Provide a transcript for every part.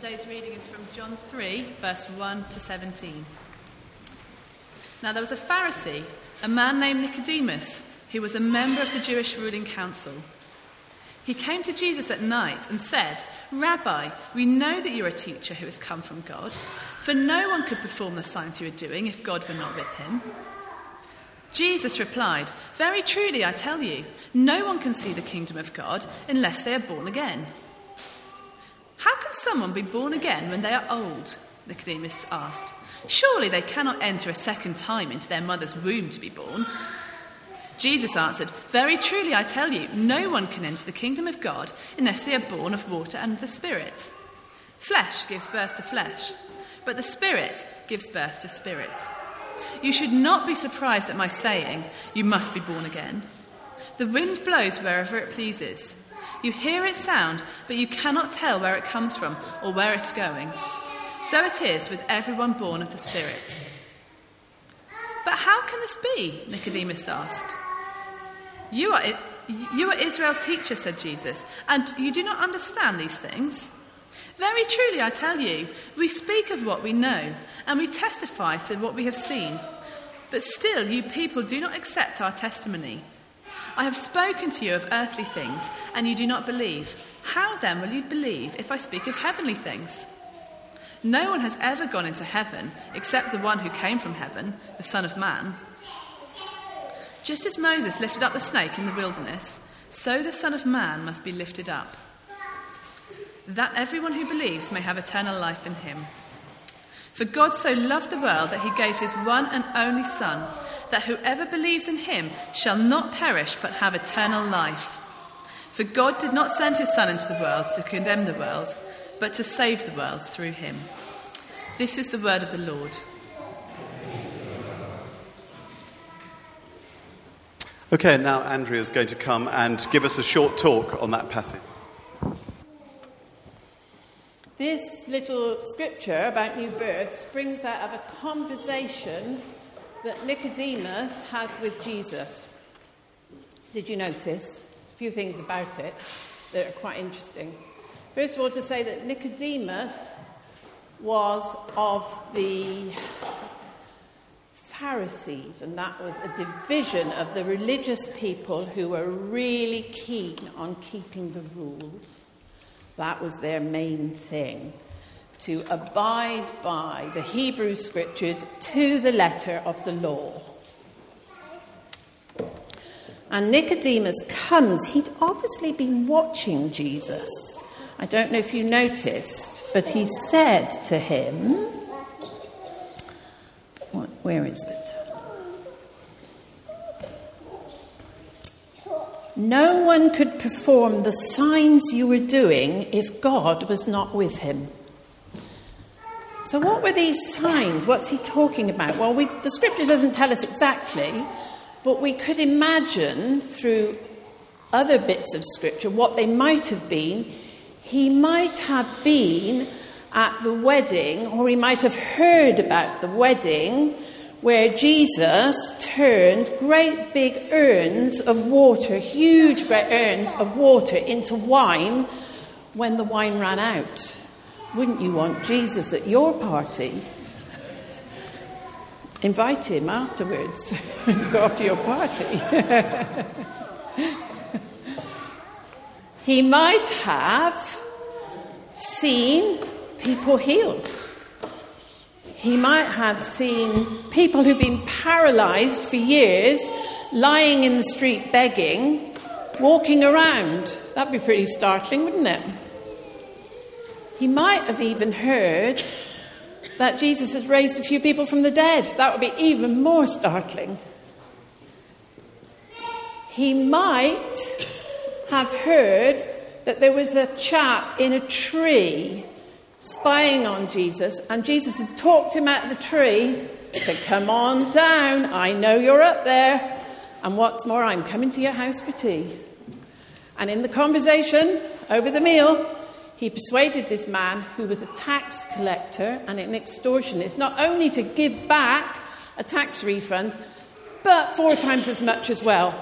Today's reading is from John 3, verse 1 to 17. Now there was a Pharisee, a man named Nicodemus, who was a member of the Jewish ruling council. He came to Jesus at night and said, Rabbi, we know that you're a teacher who has come from God, for no one could perform the signs you are doing if God were not with him. Jesus replied, Very truly, I tell you, no one can see the kingdom of God unless they are born again. Someone be born again when they are old? Nicodemus asked. Surely they cannot enter a second time into their mother's womb to be born. Jesus answered, Very truly, I tell you, no one can enter the kingdom of God unless they are born of water and the Spirit. Flesh gives birth to flesh, but the Spirit gives birth to spirit. You should not be surprised at my saying, You must be born again. The wind blows wherever it pleases. You hear its sound, but you cannot tell where it comes from or where it's going. So it is with everyone born of the Spirit. But how can this be? Nicodemus asked. You are, you are Israel's teacher, said Jesus, and you do not understand these things. Very truly, I tell you, we speak of what we know, and we testify to what we have seen. But still, you people do not accept our testimony. I have spoken to you of earthly things, and you do not believe. How then will you believe if I speak of heavenly things? No one has ever gone into heaven except the one who came from heaven, the Son of Man. Just as Moses lifted up the snake in the wilderness, so the Son of Man must be lifted up, that everyone who believes may have eternal life in him. For God so loved the world that he gave his one and only Son that whoever believes in him shall not perish but have eternal life. For God did not send his Son into the world to condemn the world, but to save the world through him. This is the word of the Lord. Okay, now Andrea is going to come and give us a short talk on that passage. This little scripture about new birth springs out of a conversation that Nicodemus has with Jesus. Did you notice a few things about it that are quite interesting? First of all, to say that Nicodemus was of the Pharisees, and that was a division of the religious people who were really keen on keeping the rules. That was their main thing to abide by the Hebrew scriptures to the letter of the law. And Nicodemus comes, he'd obviously been watching Jesus. I don't know if you noticed, but he said to him, Where is it? No one could perform the signs you were doing if God was not with him. So, what were these signs? What's he talking about? Well, we, the scripture doesn't tell us exactly, but we could imagine through other bits of scripture what they might have been. He might have been at the wedding, or he might have heard about the wedding where Jesus turned great big urns of water, huge great urns of water, into wine when the wine ran out. Wouldn't you want Jesus at your party? Invite him afterwards. Go to your party. he might have seen people healed. He might have seen people who've been paralyzed for years lying in the street begging, walking around. That'd be pretty startling, wouldn't it? He might have even heard that Jesus had raised a few people from the dead. That would be even more startling. He might have heard that there was a chap in a tree spying on Jesus, and Jesus had talked him out of the tree, said, Come on down, I know you're up there, and what's more, I'm coming to your house for tea. And in the conversation over the meal, he persuaded this man, who was a tax collector and an extortionist, not only to give back a tax refund, but four times as much as well.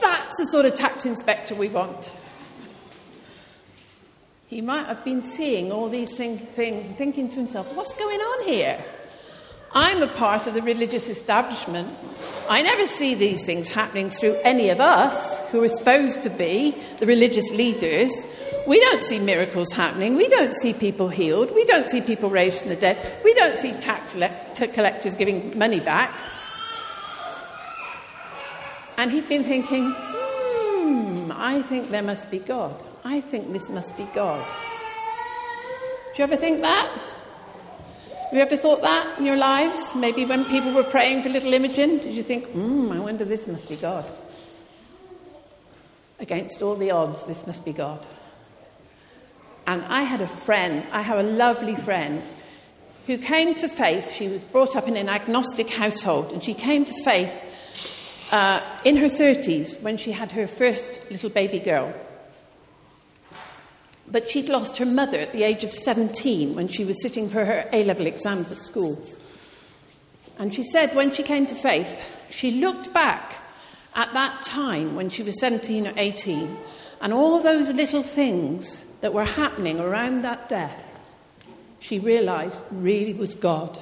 That's the sort of tax inspector we want. He might have been seeing all these thing, things and thinking to himself, what's going on here? I'm a part of the religious establishment. I never see these things happening through any of us who are supposed to be the religious leaders. We don't see miracles happening. We don't see people healed. We don't see people raised from the dead. We don't see tax le- collectors giving money back. And he'd been thinking, hmm, I think there must be God. I think this must be God. Do you ever think that? Have you ever thought that in your lives? Maybe when people were praying for little Imogen, did you think, hmm, I wonder this must be God? Against all the odds, this must be God. And I had a friend, I have a lovely friend, who came to faith. She was brought up in an agnostic household, and she came to faith uh, in her 30s when she had her first little baby girl. But she'd lost her mother at the age of 17 when she was sitting for her A level exams at school. And she said when she came to faith, she looked back at that time when she was 17 or 18 and all those little things that were happening around that death, she realized really was God.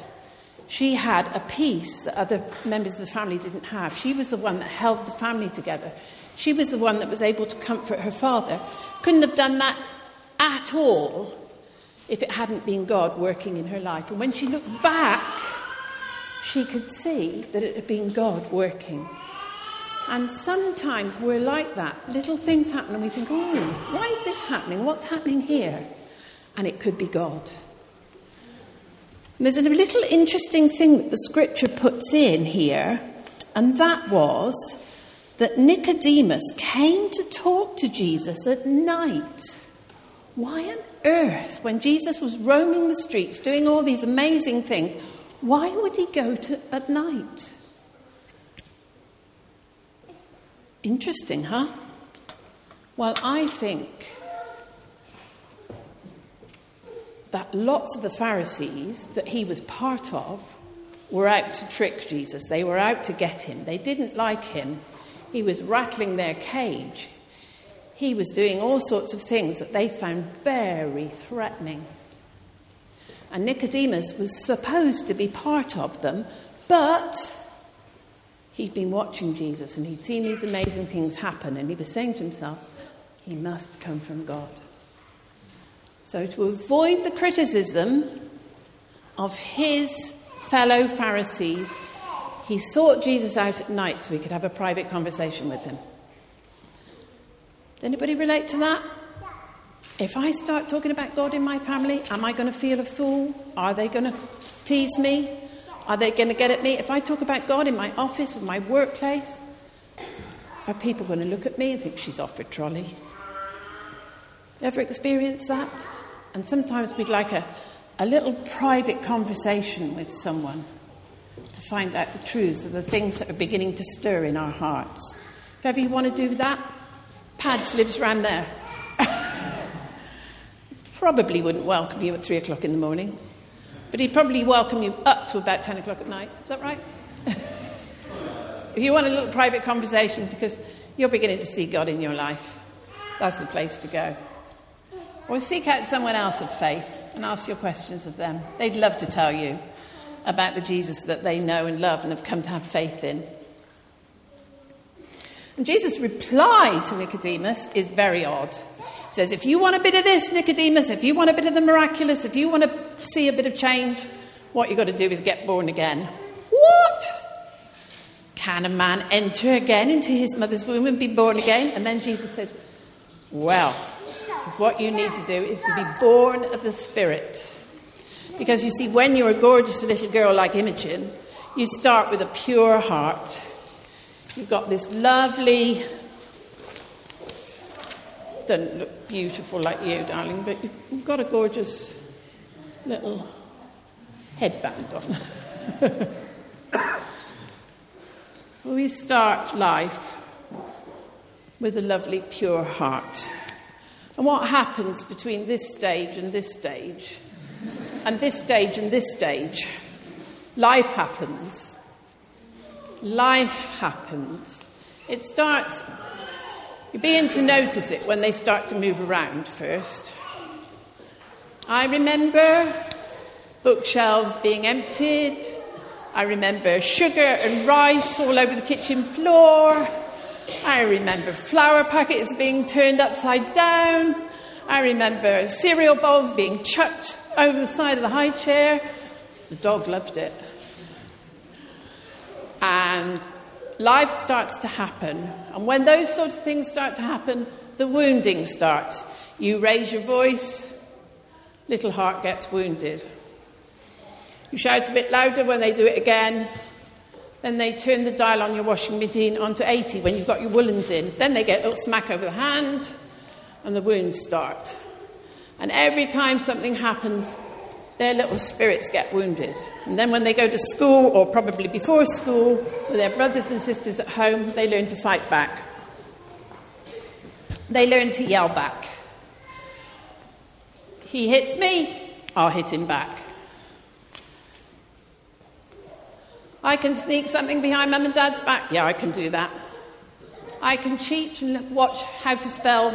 She had a peace that other members of the family didn't have. She was the one that held the family together. She was the one that was able to comfort her father. Couldn't have done that at all if it hadn't been God working in her life. And when she looked back, she could see that it had been God working. And sometimes we're like that. Little things happen and we think, oh, why is this happening? What's happening here? And it could be God. And there's a little interesting thing that the scripture puts in here, and that was that Nicodemus came to talk to Jesus at night. Why on earth, when Jesus was roaming the streets doing all these amazing things, why would he go to at night? Interesting, huh? Well, I think that lots of the Pharisees that he was part of were out to trick Jesus. They were out to get him. They didn't like him. He was rattling their cage he was doing all sorts of things that they found very threatening. And Nicodemus was supposed to be part of them, but he'd been watching Jesus and he'd seen these amazing things happen, and he was saying to himself, he must come from God. So, to avoid the criticism of his fellow Pharisees, he sought Jesus out at night so he could have a private conversation with him. Anybody relate to that? If I start talking about God in my family, am I going to feel a fool? Are they going to tease me? Are they going to get at me? If I talk about God in my office or my workplace, are people going to look at me and think she's off her trolley? Ever experienced that? And sometimes we'd like a, a little private conversation with someone to find out the truths of the things that are beginning to stir in our hearts. If ever you want to do that, Pads lives round there. probably wouldn't welcome you at three o'clock in the morning, but he'd probably welcome you up to about 10 o'clock at night. Is that right? if you want a little private conversation because you're beginning to see God in your life, that's the place to go. Or seek out someone else of faith and ask your questions of them. They'd love to tell you about the Jesus that they know and love and have come to have faith in. And Jesus' reply to Nicodemus is very odd. He says, If you want a bit of this, Nicodemus, if you want a bit of the miraculous, if you want to see a bit of change, what you've got to do is get born again. What? Can a man enter again into his mother's womb and be born again? And then Jesus says, Well, what you need to do is to be born of the Spirit. Because you see, when you're a gorgeous little girl like Imogen, you start with a pure heart You've got this lovely, doesn't look beautiful like you, darling, but you've got a gorgeous little headband on. we start life with a lovely, pure heart. And what happens between this stage and this stage, and this stage and this stage? Life happens life happens, it starts, you begin to notice it when they start to move around first. I remember bookshelves being emptied. I remember sugar and rice all over the kitchen floor. I remember flour packets being turned upside down. I remember cereal bowls being chucked over the side of the high chair. The dog loved it. And life starts to happen. And when those sorts of things start to happen, the wounding starts. You raise your voice, little heart gets wounded. You shout a bit louder when they do it again. Then they turn the dial on your washing machine onto 80 when you've got your woolens in. Then they get a little smack over the hand and the wounds start. And every time something happens, their little spirits get wounded. And then when they go to school, or probably before school, with their brothers and sisters at home, they learn to fight back. They learn to yell back. He hits me, I'll hit him back. I can sneak something behind mum and dad's back. Yeah, I can do that. I can cheat and watch how to spell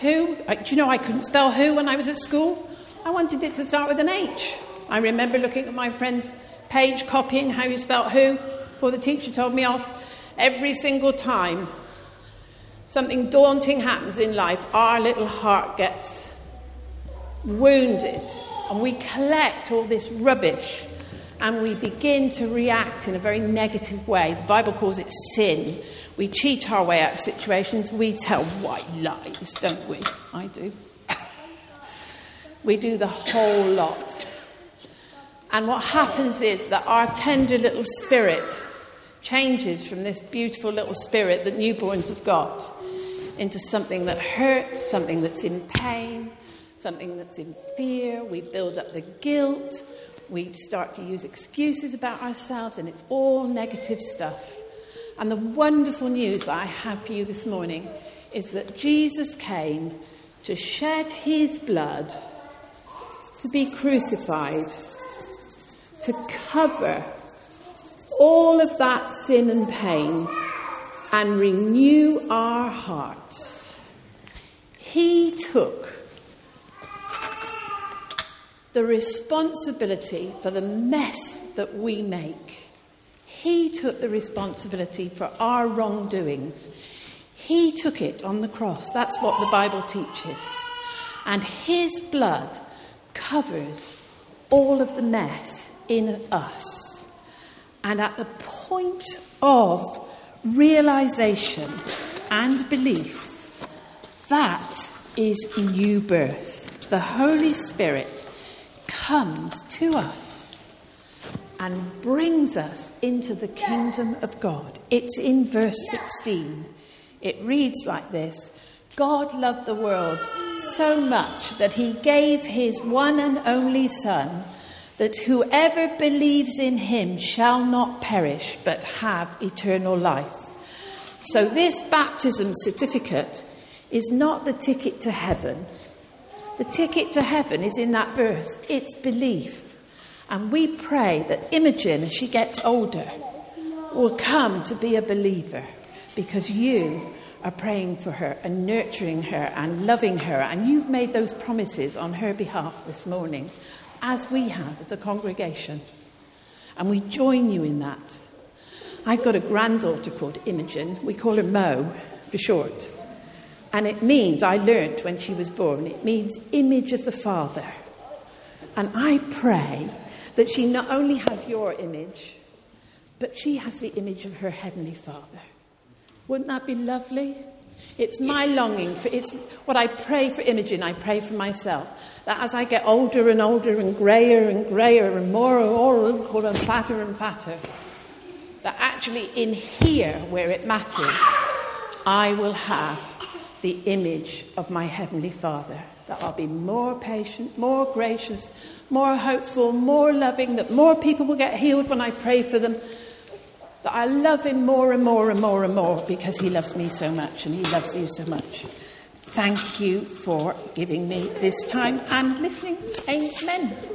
who. Uh, do you know I couldn't spell who when I was at school? I wanted it to start with an H. I remember looking at my friend's page, copying how you spelt who, before the teacher told me off. Every single time something daunting happens in life, our little heart gets wounded, and we collect all this rubbish and we begin to react in a very negative way. The Bible calls it sin. We cheat our way out of situations. We tell white lies, don't we? I do. we do the whole lot. And what happens is that our tender little spirit changes from this beautiful little spirit that newborns have got into something that hurts, something that's in pain, something that's in fear. We build up the guilt we start to use excuses about ourselves, and it's all negative stuff. And the wonderful news that I have for you this morning is that Jesus came to shed his blood, to be crucified, to cover all of that sin and pain and renew our hearts. He took the responsibility for the mess that we make. He took the responsibility for our wrongdoings. He took it on the cross. That's what the Bible teaches. And His blood covers all of the mess in us. And at the point of realization and belief, that is new birth. The Holy Spirit comes to us and brings us into the kingdom of God. It's in verse 16. It reads like this God loved the world so much that he gave his one and only Son, that whoever believes in him shall not perish but have eternal life. So, this baptism certificate is not the ticket to heaven, the ticket to heaven is in that verse it's belief. And we pray that Imogen, as she gets older, will come to be a believer because you are praying for her and nurturing her and loving her. And you've made those promises on her behalf this morning, as we have as a congregation. And we join you in that. I've got a granddaughter called Imogen. We call her Mo for short. And it means, I learnt when she was born, it means image of the Father. And I pray that she not only has your image, but she has the image of her Heavenly Father. Wouldn't that be lovely? It's my longing for it's what I pray for Imogen, I pray for myself. That as I get older and older and greyer and greyer and more old and fatter and fatter, that actually in here where it matters, I will have the image of my Heavenly Father. That I'll be more patient, more gracious, more hopeful, more loving, that more people will get healed when I pray for them. That I love Him more and more and more and more because He loves me so much and He loves you so much. Thank you for giving me this time and listening. Amen.